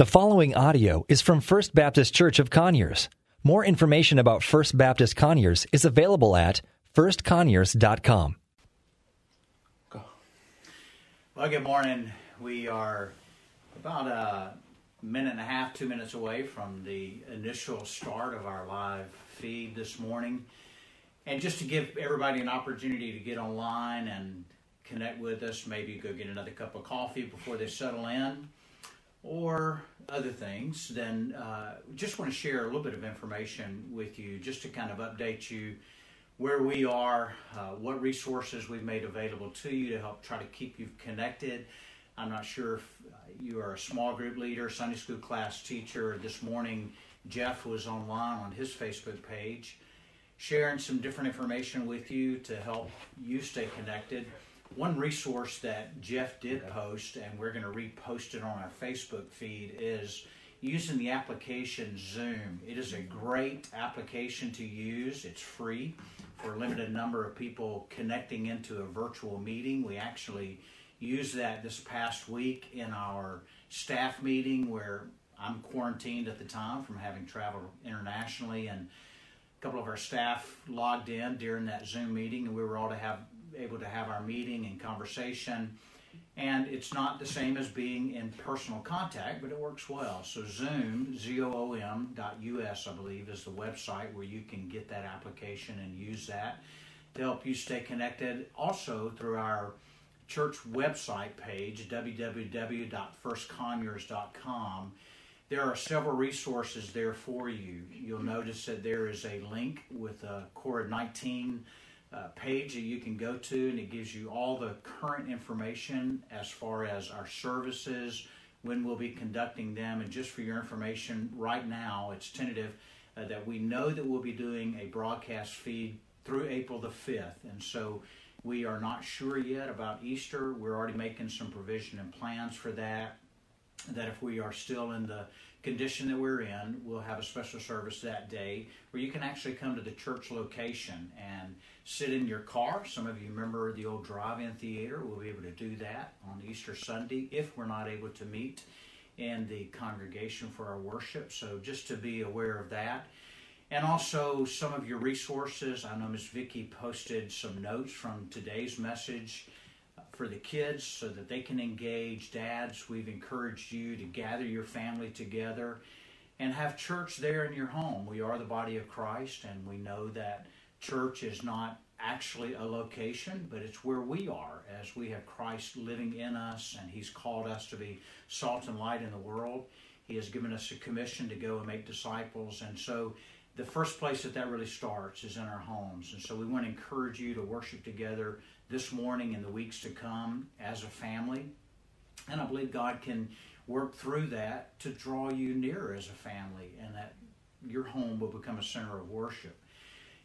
The following audio is from First Baptist Church of Conyers. More information about First Baptist Conyers is available at firstconyers.com. Well, good morning. We are about a minute and a half, two minutes away from the initial start of our live feed this morning. And just to give everybody an opportunity to get online and connect with us, maybe go get another cup of coffee before they settle in or other things, then uh, just want to share a little bit of information with you just to kind of update you where we are, uh, what resources we've made available to you to help try to keep you connected. I'm not sure if uh, you are a small group leader, Sunday school class teacher. This morning, Jeff was online on his Facebook page sharing some different information with you to help you stay connected. One resource that Jeff did post, and we're going to repost it on our Facebook feed, is using the application Zoom. It is a mm-hmm. great application to use. It's free for a limited number of people connecting into a virtual meeting. We actually used that this past week in our staff meeting where I'm quarantined at the time from having traveled internationally and a couple of our staff logged in during that Zoom meeting and we were all to have able to have our meeting and conversation. And it's not the same as being in personal contact, but it works well. So Zoom, Z-O-O-M dot U-S, I believe, is the website where you can get that application and use that to help you stay connected. Also through our church website page, www.firstconyers.com, there are several resources there for you. You'll notice that there is a link with a COVID 19 uh, page that you can go to, and it gives you all the current information as far as our services, when we'll be conducting them. And just for your information, right now it's tentative uh, that we know that we'll be doing a broadcast feed through April the 5th. And so we are not sure yet about Easter. We're already making some provision and plans for that. That if we are still in the condition that we're in, we'll have a special service that day where you can actually come to the church location and sit in your car. Some of you remember the old drive in theater. We'll be able to do that on Easter Sunday if we're not able to meet in the congregation for our worship. So just to be aware of that. And also some of your resources. I know Ms. Vicki posted some notes from today's message for the kids so that they can engage. Dads, we've encouraged you to gather your family together and have church there in your home. We are the body of Christ, and we know that church is not actually a location, but it's where we are as we have Christ living in us, and He's called us to be salt and light in the world. He has given us a commission to go and make disciples, and so the first place that that really starts is in our homes. And so we want to encourage you to worship together this morning and the weeks to come as a family. And I believe God can work through that to draw you nearer as a family and that your home will become a center of worship.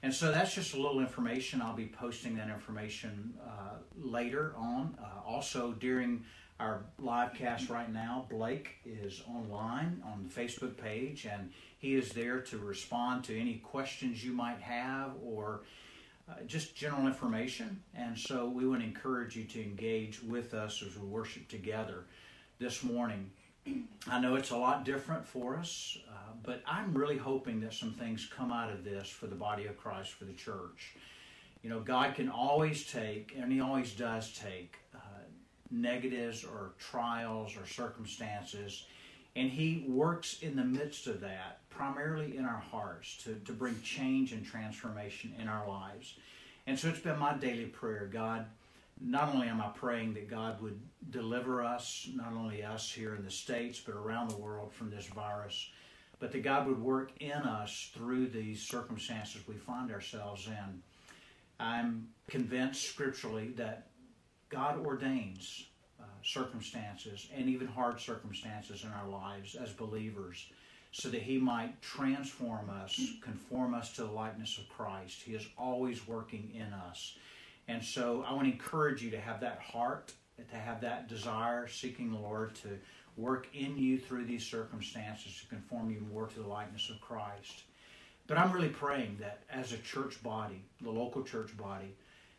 And so that's just a little information. I'll be posting that information uh, later on. Uh, also, during our live cast right now, Blake is online on the Facebook page and he is there to respond to any questions you might have or uh, just general information. And so we want to encourage you to engage with us as we worship together this morning. I know it's a lot different for us, but I'm really hoping that some things come out of this for the body of Christ, for the church. You know, God can always take, and He always does take, uh, negatives or trials or circumstances, and He works in the midst of that primarily in our hearts to, to bring change and transformation in our lives. And so it's been my daily prayer, God. Not only am I praying that God would deliver us, not only us here in the States, but around the world from this virus, but that God would work in us through these circumstances we find ourselves in. I'm convinced scripturally that God ordains uh, circumstances and even hard circumstances in our lives as believers so that he might transform us, conform us to the likeness of Christ. He is always working in us. And so I want to encourage you to have that heart, to have that desire, seeking the Lord to work in you through these circumstances to conform you more to the likeness of Christ. But I'm really praying that as a church body, the local church body,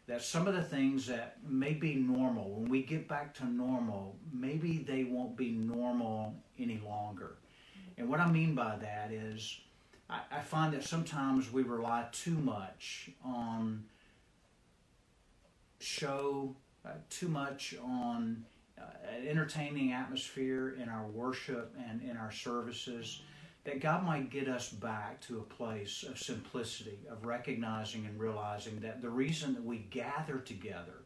that some of the things that may be normal, when we get back to normal, maybe they won't be normal any longer. And what I mean by that is, I, I find that sometimes we rely too much on show, uh, too much on an entertaining atmosphere in our worship and in our services that God might get us back to a place of simplicity, of recognizing and realizing that the reason that we gather together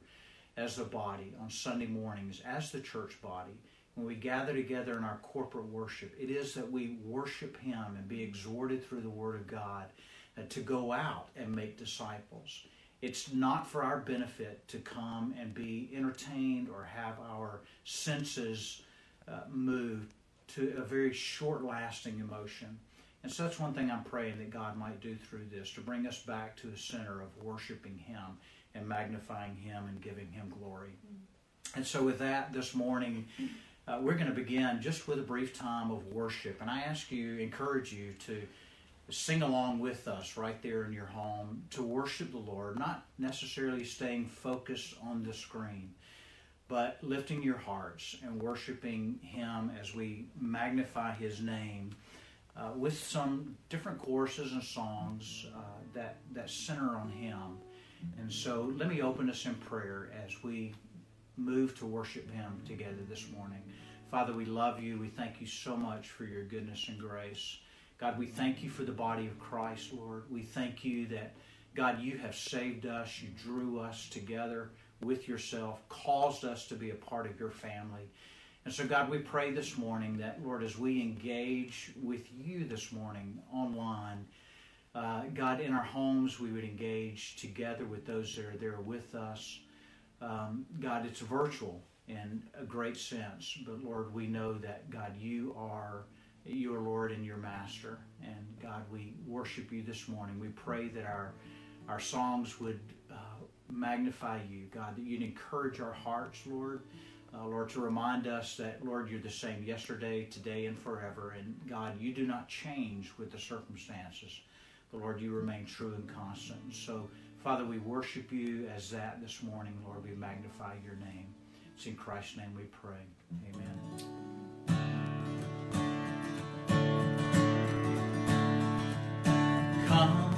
as the body on Sunday mornings, as the church body, when we gather together in our corporate worship, it is that we worship Him and be exhorted through the Word of God uh, to go out and make disciples. It's not for our benefit to come and be entertained or have our senses uh, moved to a very short lasting emotion. And so that's one thing I'm praying that God might do through this to bring us back to the center of worshiping Him and magnifying Him and giving Him glory. And so, with that, this morning, uh, we're going to begin just with a brief time of worship. And I ask you, encourage you to sing along with us right there in your home to worship the Lord, not necessarily staying focused on the screen but lifting your hearts and worshiping Him as we magnify His name uh, with some different choruses and songs uh, that, that center on Him. And so let me open us in prayer as we move to worship Him together this morning. Father, we love you. We thank you so much for your goodness and grace. God, we thank you for the body of Christ, Lord. We thank you that, God, you have saved us, you drew us together with yourself, caused us to be a part of your family. And so, God, we pray this morning that, Lord, as we engage with you this morning online, uh, God, in our homes, we would engage together with those that are there with us. Um, God, it's virtual in a great sense, but Lord, we know that, God, you are your Lord and your Master. And God, we worship you this morning. We pray that our, our songs would magnify you, God, that you'd encourage our hearts, Lord. Uh, Lord, to remind us that, Lord, you're the same yesterday, today, and forever. And God, you do not change with the circumstances. But Lord, you remain true and constant. So, Father, we worship you as that this morning, Lord. We magnify your name. It's in Christ's name we pray. Amen. Come,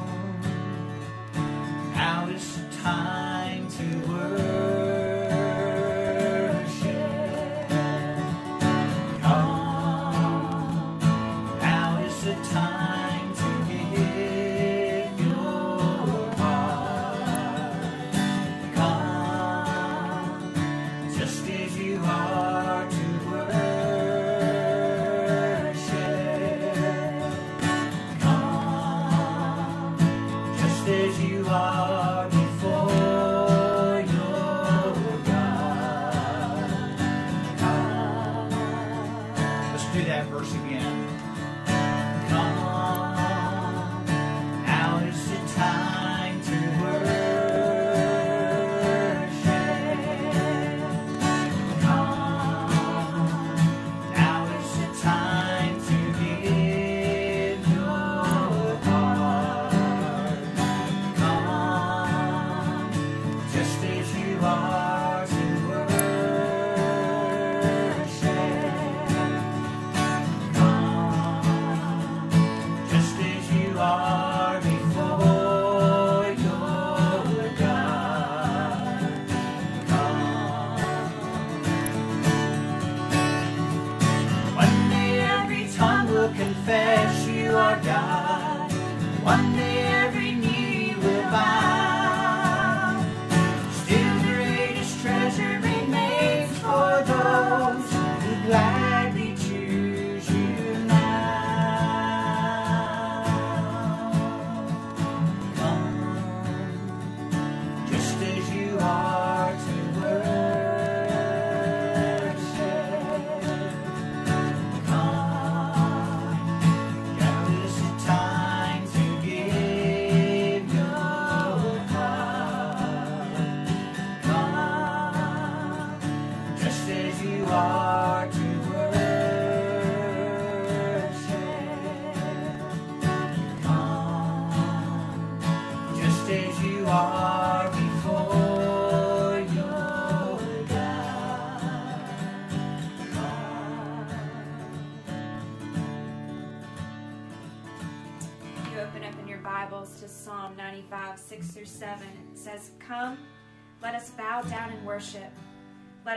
One day.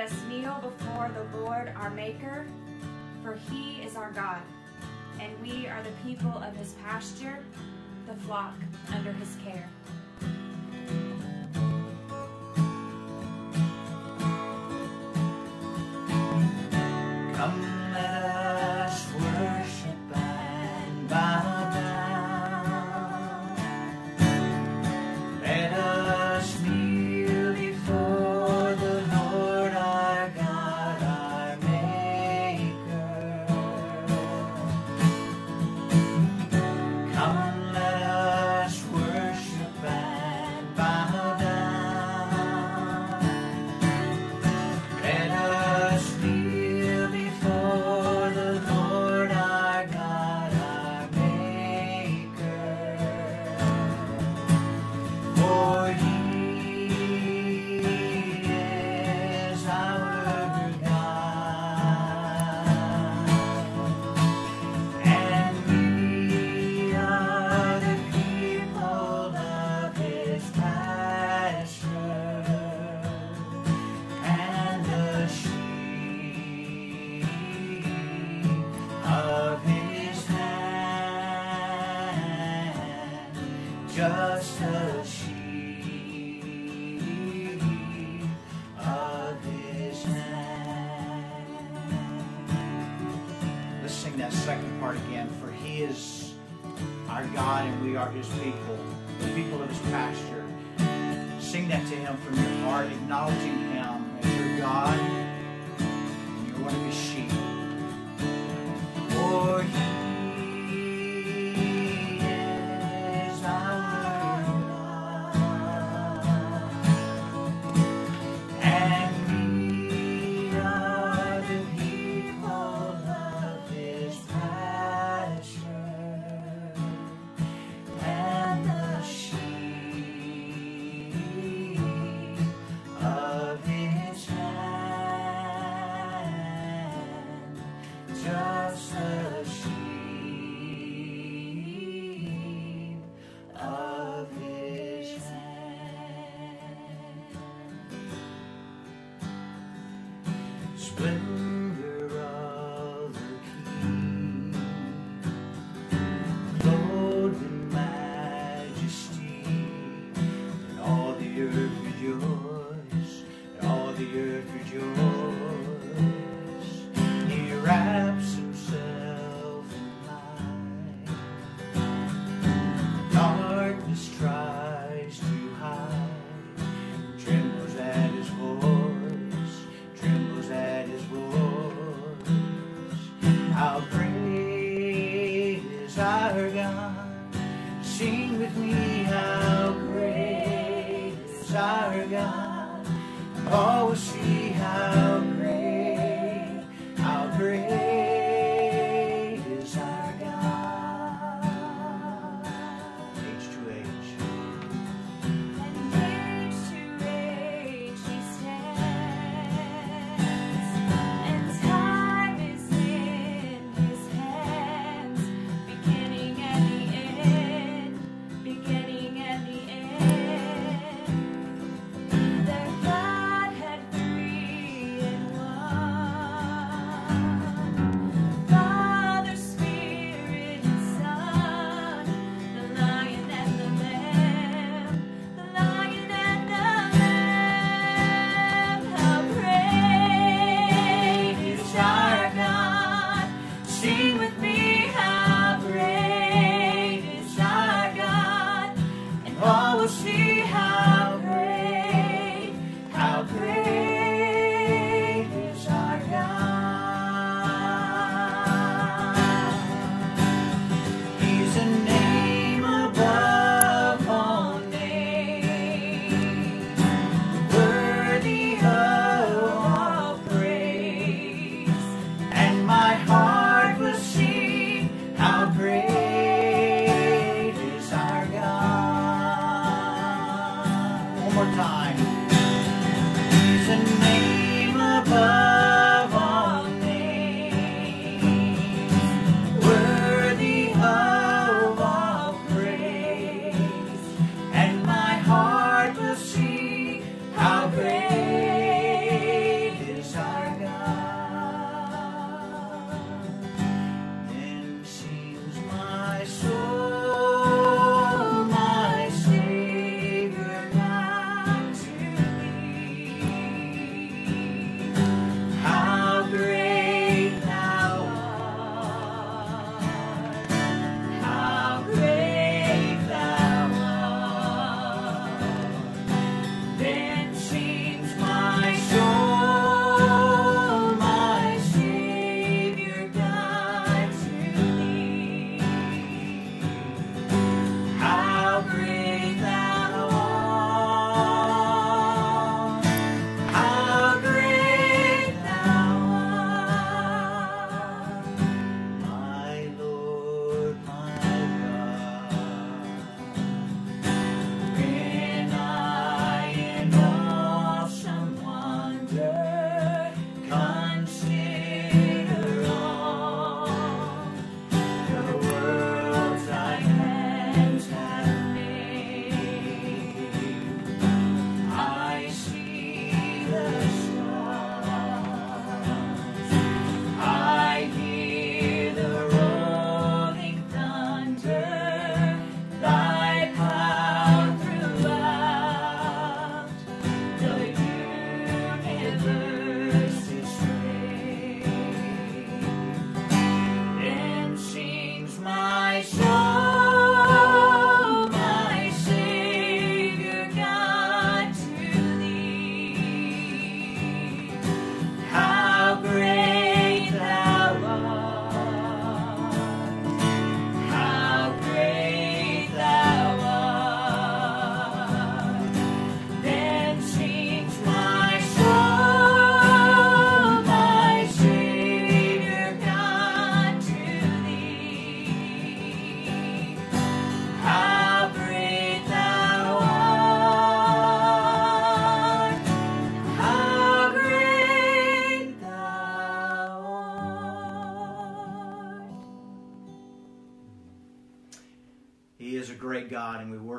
us kneel before the Lord our Maker, for he is our God, and we are the people of his pasture, the flock under his care.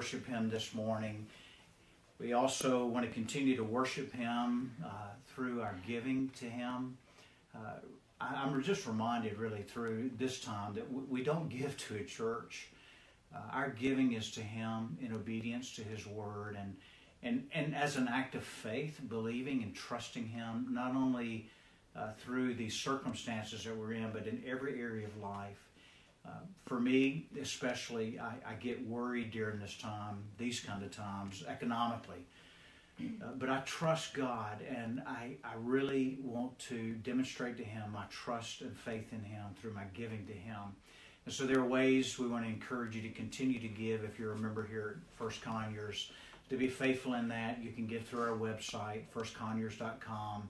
Worship Him this morning. We also want to continue to worship Him uh, through our giving to Him. Uh, I, am just reminded, really, through this time that we don't give to a church. Uh, our giving is to Him in obedience to His Word and, and, and as an act of faith, believing and trusting Him, not only uh, through these circumstances that we're in, but in every area of life. Uh, for me, especially, I, I, get worried during this time, these kind of times, economically. Uh, but I trust God, and I, I really want to demonstrate to Him my trust and faith in Him through my giving to Him. And so there are ways we want to encourage you to continue to give if you're a member here at First Conyers. To be faithful in that, you can give through our website, firstconyers.com,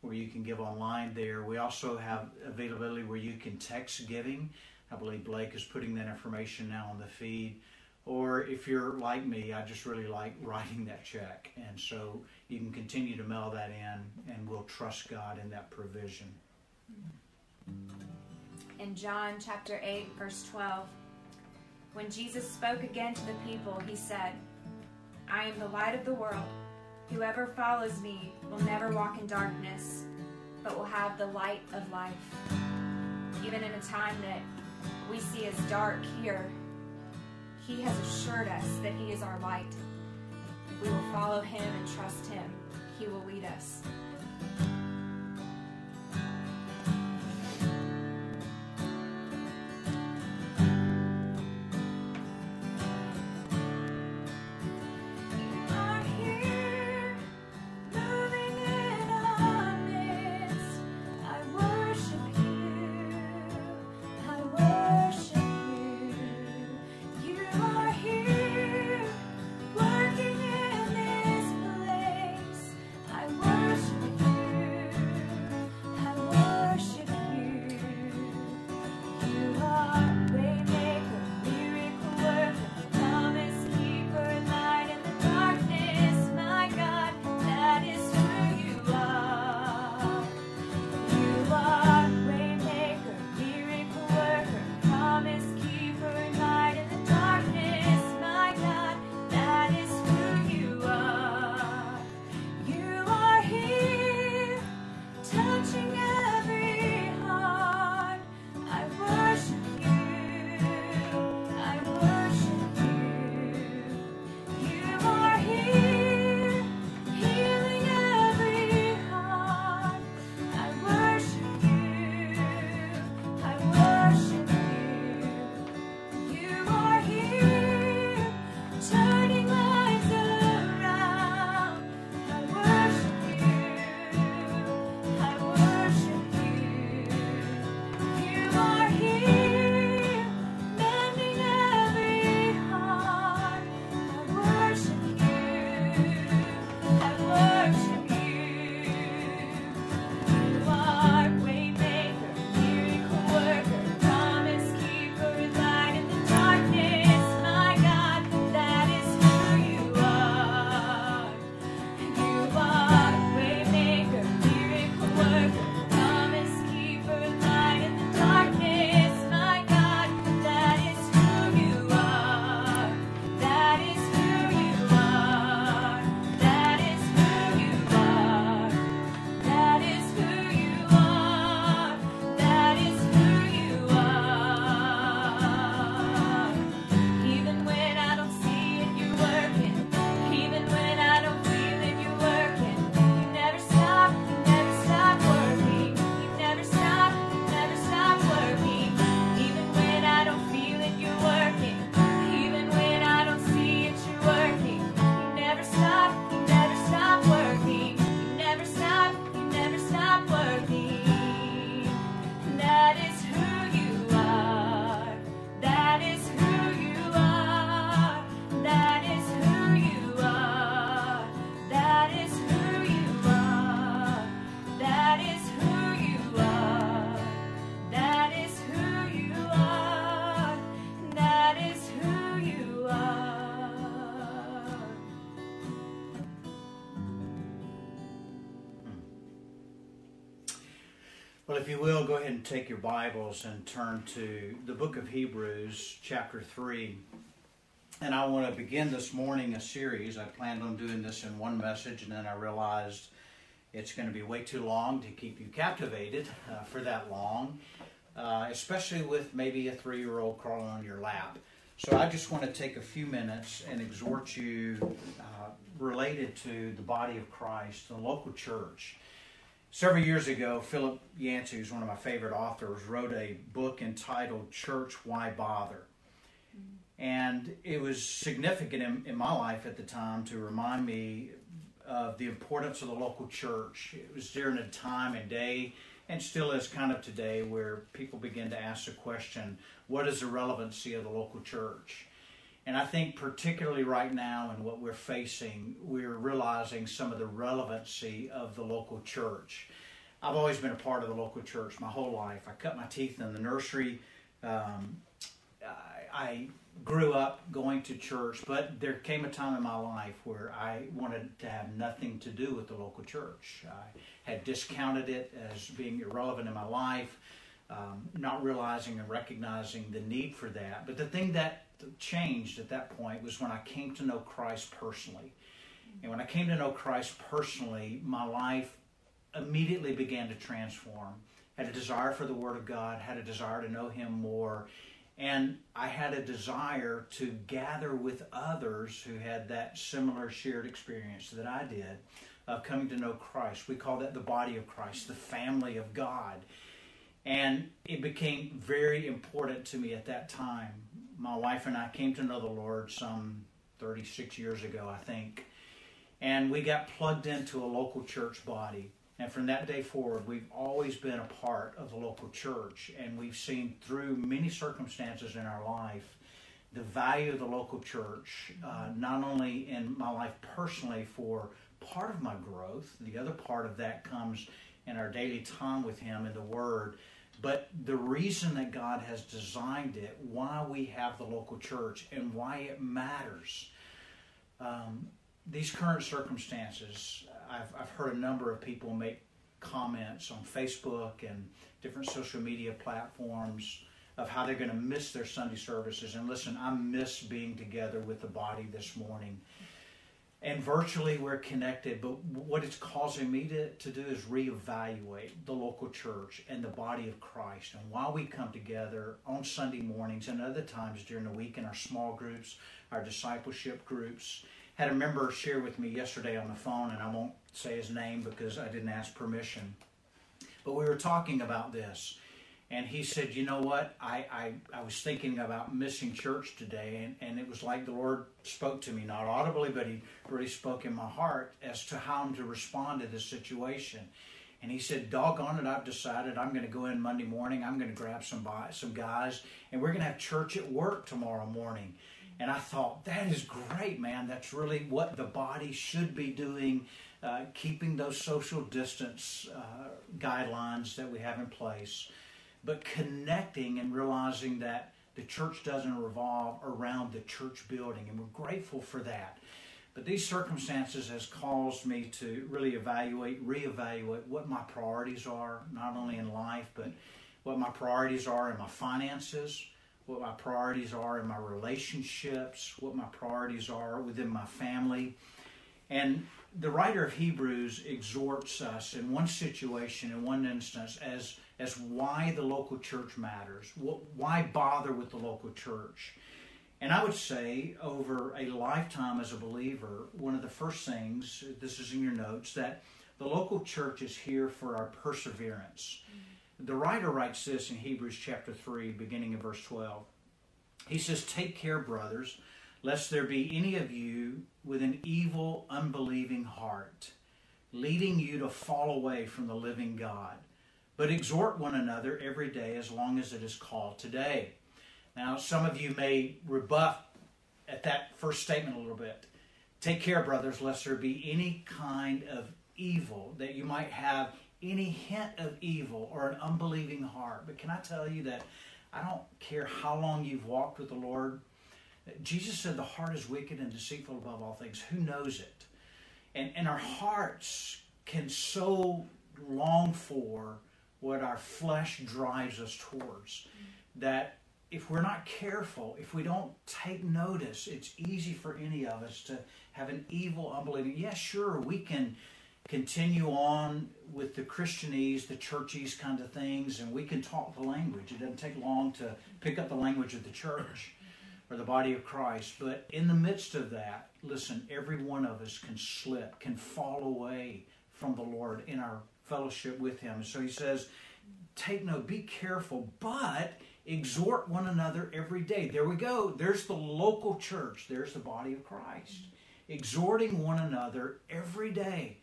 where you can give online there. We also have availability where you can text giving. I believe Blake is putting that information now on the feed. Or if you're like me, I just really like writing that check. And so you can continue to mail that in, and we'll trust God in that provision. In John chapter 8, verse 12, when Jesus spoke again to the people, he said, I am the light of the world. Whoever follows me will never walk in darkness, but will have the light of life. Even in a time that we see as dark here, He has assured us that He is our light. We will follow Him and trust Him, He will lead us. Take your Bibles and turn to the book of Hebrews, chapter 3. And I want to begin this morning a series. I planned on doing this in one message, and then I realized it's going to be way too long to keep you captivated uh, for that long, uh, especially with maybe a three year old crawling on your lap. So I just want to take a few minutes and exhort you uh, related to the body of Christ, the local church. Several years ago, Philip Yancey, who's one of my favorite authors, wrote a book entitled Church Why Bother? And it was significant in, in, my life at the time to remind me of the importance of the local church. It was during a time and day, and still is kind of today, where people begin to ask the question what is the relevancy of the local church? And I think, particularly right now, in what we're facing, we're realizing some of the relevancy of the local church. I've always been a part of the local church my whole life. I cut my teeth in the nursery. Um, I, I grew up going to church, but there came a time in my life where I wanted to have nothing to do with the local church. I had discounted it as being irrelevant in my life, um, not realizing and recognizing the need for that. But the thing that changed at that point was when I came to know Christ personally. And when I came to know Christ personally, my life immediately began to transform. Had a desire for the Word of God, had a desire to know Him more, and I had a desire to gather with others who had that similar shared experience that I did of coming to know Christ. We call that the body of Christ, the family of God. And it became very important to me at that time my wife and I came to know the Lord some 36 years ago, I think. And we got plugged into a local church body. And from that day forward, we've always been a part of the local church. And we've seen through many circumstances in our life the value of the local church, uh, not only in my life personally for part of my growth, the other part of that comes in our daily time with Him in the Word but the reason that God has designed it, why we have the local church, and why it matters. Um, these current circumstances, I've, I've heard a number of people make comments on Facebook and different social media platforms of how they're going to miss their Sunday services. And listen, I miss being together with the body this morning and virtually we're connected but what it's causing me to, to do is reevaluate the local church and the body of christ. And while we come together on sunday mornings and other times during the week in our small groups our discipleship groups had a member share with me yesterday on the phone and i won't say his name because i didn't ask permission. But we were talking about this and he said, You know what? I, I, I was thinking about missing church today, and, and it was like the Lord spoke to me, not audibly, but He really spoke in my heart as to how I'm to respond to this situation. And he said, Doggone it, I've decided I'm going to go in Monday morning. I'm going to grab some, some guys, and we're going to have church at work tomorrow morning. And I thought, that is great, man. That's really what the body should be doing, uh, keeping those social distance uh, guidelines that we have in place but connecting and realizing that the church doesn't revolve around the church building, and we're grateful for that. But these circumstances has caused me to really evaluate, reevaluate what my priorities are, not only in life, but what my priorities are in my finances, what my priorities are in my relationships, what my priorities are within my family. And the writer of Hebrews exhorts us in one situation, in one instance, as as why the local church matters. Why bother with the local church? And I would say, over a lifetime as a believer, one of the first things, this is in your notes, that the local church is here for our perseverance. Mm-hmm. The writer writes this in Hebrews chapter 3, beginning in verse 12. He says, Take care, brothers, lest there be any of you with an evil, unbelieving heart, leading you to fall away from the living God but exhort one another every day as long as it is called today. Now, some of you may rebuff at that first statement a little bit. Take care, brothers, lest there be any kind of evil, that you might have any hint of evil or an unbelieving heart. But can I tell you that I don't care how long you've walked with the Lord, Jesus said the heart is wicked and deceitful above all things. Who knows it? And, and our hearts can so long for what our flesh drives us towards. That if we're not careful, if we don't take notice, it's easy for any of us to have an evil, unbelieving. Yes, yeah, sure, we can continue on with the Christianese, the churchies kind of things, and we can talk the language. It doesn't take long to pick up the language of the church or the body of Christ. But in the midst of that, listen, every one of us can slip, can fall away from the Lord in our fellowship with Him. So he says, take note, be careful, but exhort one another every day. There we go. There's the local church, there's the body of Christ. Exhorting one another every day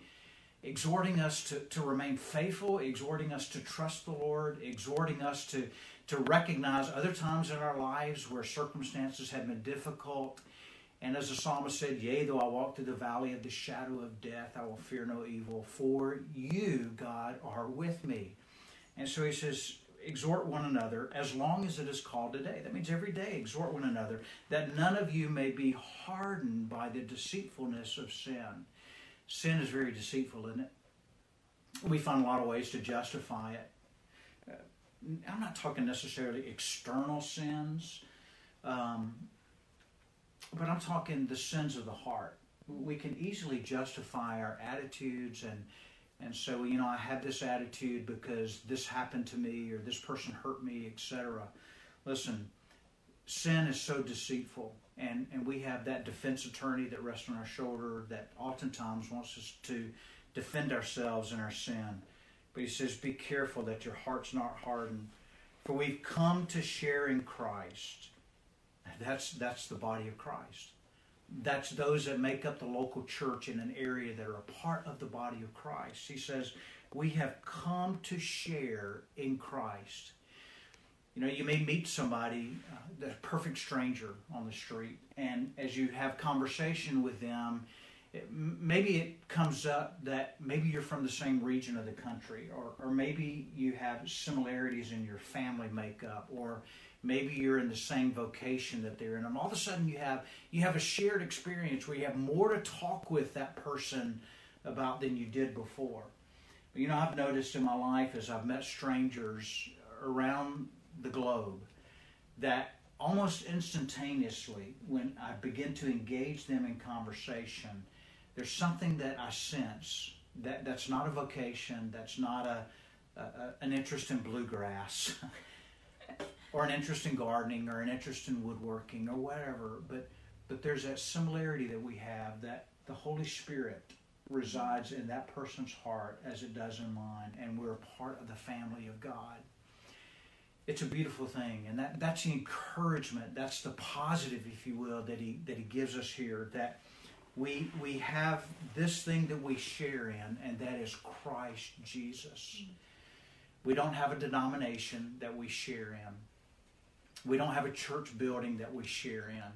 exhorting us to, to remain faithful, exhorting us to trust the Lord, exhorting us to, to recognize other times in our lives where circumstances have been difficult. And as the psalmist said, Yea, though I walk through the valley of the shadow of death, I will fear no evil, for you, God, are with me. And so he says, Exhort one another as long as it is called today. That means every day exhort one another, that none of you may be hardened by the deceitfulness of sin. Sin is very deceitful, isn't it? We find a lot of ways to justify it. Uh, I'm not talking necessarily external sins, um, but I'm talking the sins of the heart. We can easily justify our attitudes and and so you know I had this attitude because this happened to me or this person hurt me, etc. Listen, sin is so deceitful and and we have that defense attorney that rests on our shoulder that oftentimes wants us to defend ourselves in our sin. But he says, Be careful that your heart's not hardened. For we've come to share in Christ. That's that's the body of Christ. That's those that make up the local church in an area that are a part of the body of Christ. He says, We have come to share in Christ. You know, you may meet somebody, uh, the perfect stranger on the street, and as you have conversation with them, it, maybe it comes up that maybe you're from the same region of the country, or, or maybe you have similarities in your family makeup, or maybe you're in the same vocation that they're in, and all of a sudden you have you have a shared experience where you have more to talk with that person about than you did before. You know, I've noticed in my life as I've met strangers around the globe that almost instantaneously, when I begin to engage them in conversation, there's something that I sense that that's not a vocation, that's not a, a an interest in bluegrass, or an interest in gardening, or an interest in woodworking, or whatever. But but there's that similarity that we have that the Holy Spirit resides in that person's heart as it does in mine, and we're a part of the family of God. It's a beautiful thing and that, that's the encouragement that's the positive if you will that he that he gives us here that we we have this thing that we share in and that is christ jesus. Mm. We don't have a denomination that we share in we don't have a church building that we share in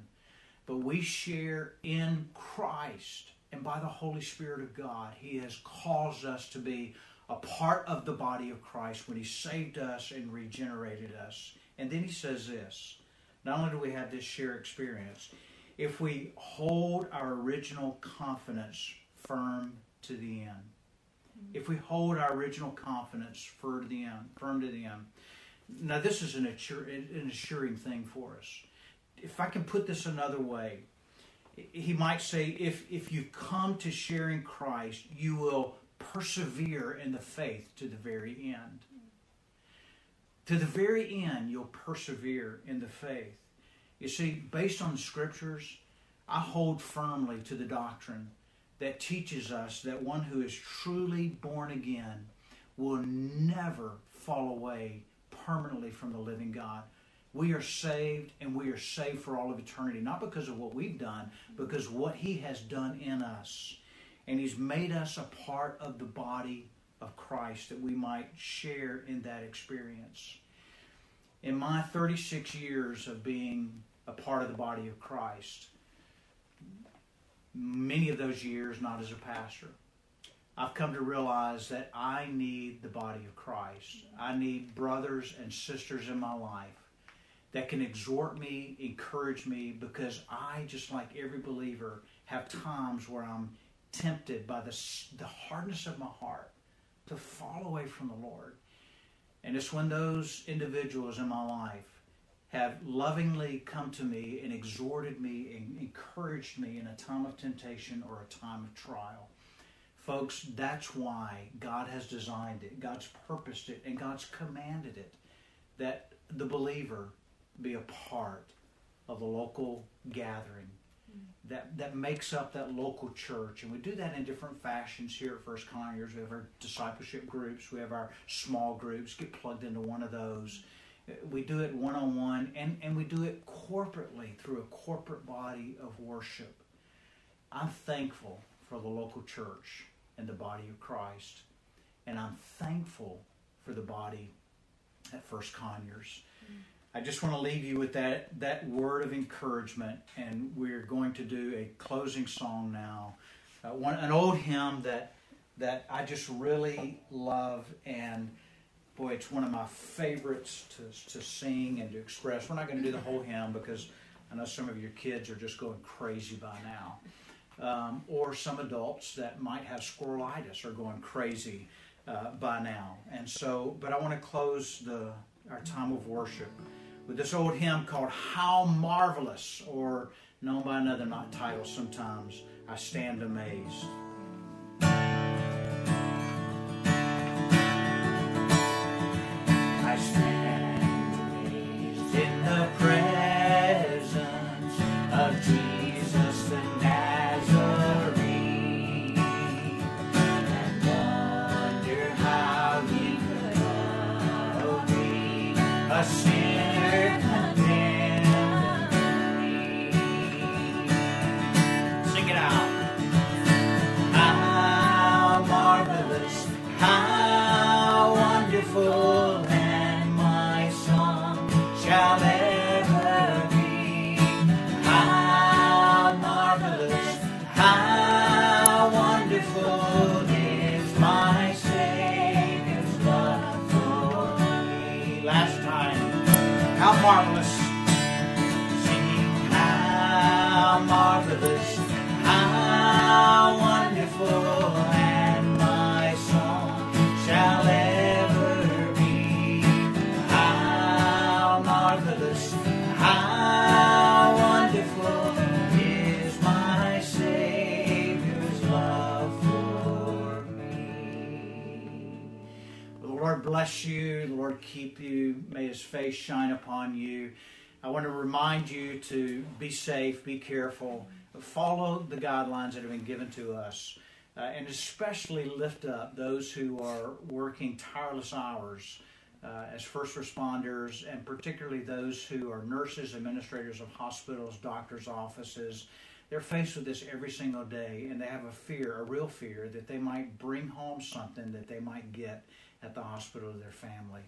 but we share in christ and by the holy spirit of god he has caused us to be a part of the body of Christ when He saved us and regenerated us. And then He says this not only do we have this shared experience, if we hold our original confidence firm to the end, if we hold our original confidence firm to the end, firm to the end. Now, this is an, assure, an assuring thing for us. If I can put this another way, he might say, if, if you come to sharing Christ, you will persevere in the faith to the very end. To the very end, you'll persevere in the faith. You see, based on the scriptures, I hold firmly to the doctrine that teaches us that one who is truly born again will never fall away permanently from the living God. We are saved and we are saved for all of eternity, not because of what we've done, because what He has done in us and He's made us a part of the body of Christ that we might share in that experience. In my 36 years of being a part of the body of Christ, many of those years not as a pastor, I've come to realize that I need the body of Christ. I need brothers and sisters in my life that can exhort me, encourage me, because I, just like every believer, have times where I'm tempted by the, the hardness of my heart to fall away from the Lord. And it's when those individuals in my life have lovingly come to me and exhorted me and encouraged me in a time of temptation or a time of trial. Folks, that's why God has designed it, God's purposed it, and God's commanded it that the believer be a part of a local gathering mm-hmm. that, that makes up that local church. And we do that in different fashions here at First Conyers. We have our discipleship groups, we have our small groups, get plugged into one of those. We do it one on one, and and we do it corporately through a corporate body of worship. I'm thankful for the local church and the body of Christ, and I'm thankful for the body at First Conyers. I just want to leave you with that that word of encouragement, and we're going to do a closing song now, uh, one an old hymn that that I just really love, and boy, it's one of my favorites to to sing and to express. We're not going to do the whole hymn because I know some of your kids are just going crazy by now, um, or some adults that might have squirrelitis are going crazy uh, by now, and so. But I want to close the our time of worship with this old hymn called How Marvelous, or known by another not title sometimes, I Stand Amazed. Lord bless you. The Lord keep you. May His face shine upon you. I want to remind you to be safe, be careful, follow the guidelines that have been given to us, uh, and especially lift up those who are working tireless hours uh, as first responders, and particularly those who are nurses, administrators of hospitals, doctors' offices. They're faced with this every single day, and they have a fear, a real fear, that they might bring home something that they might get at the hospital to their family.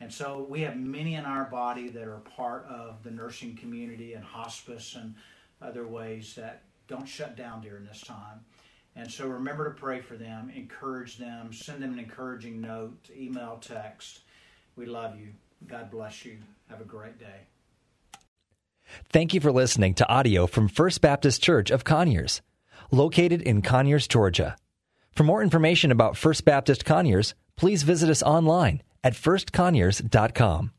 And so we have many in our body that are part of the nursing community and hospice and other ways that don't shut down during this time. And so remember to pray for them, encourage them, send them an encouraging note, email, text. We love you. God bless you. Have a great day. Thank you for listening to audio from First Baptist Church of Conyers, located in Conyers, Georgia. For more information about First Baptist Conyers, please visit us online at firstconyers.com.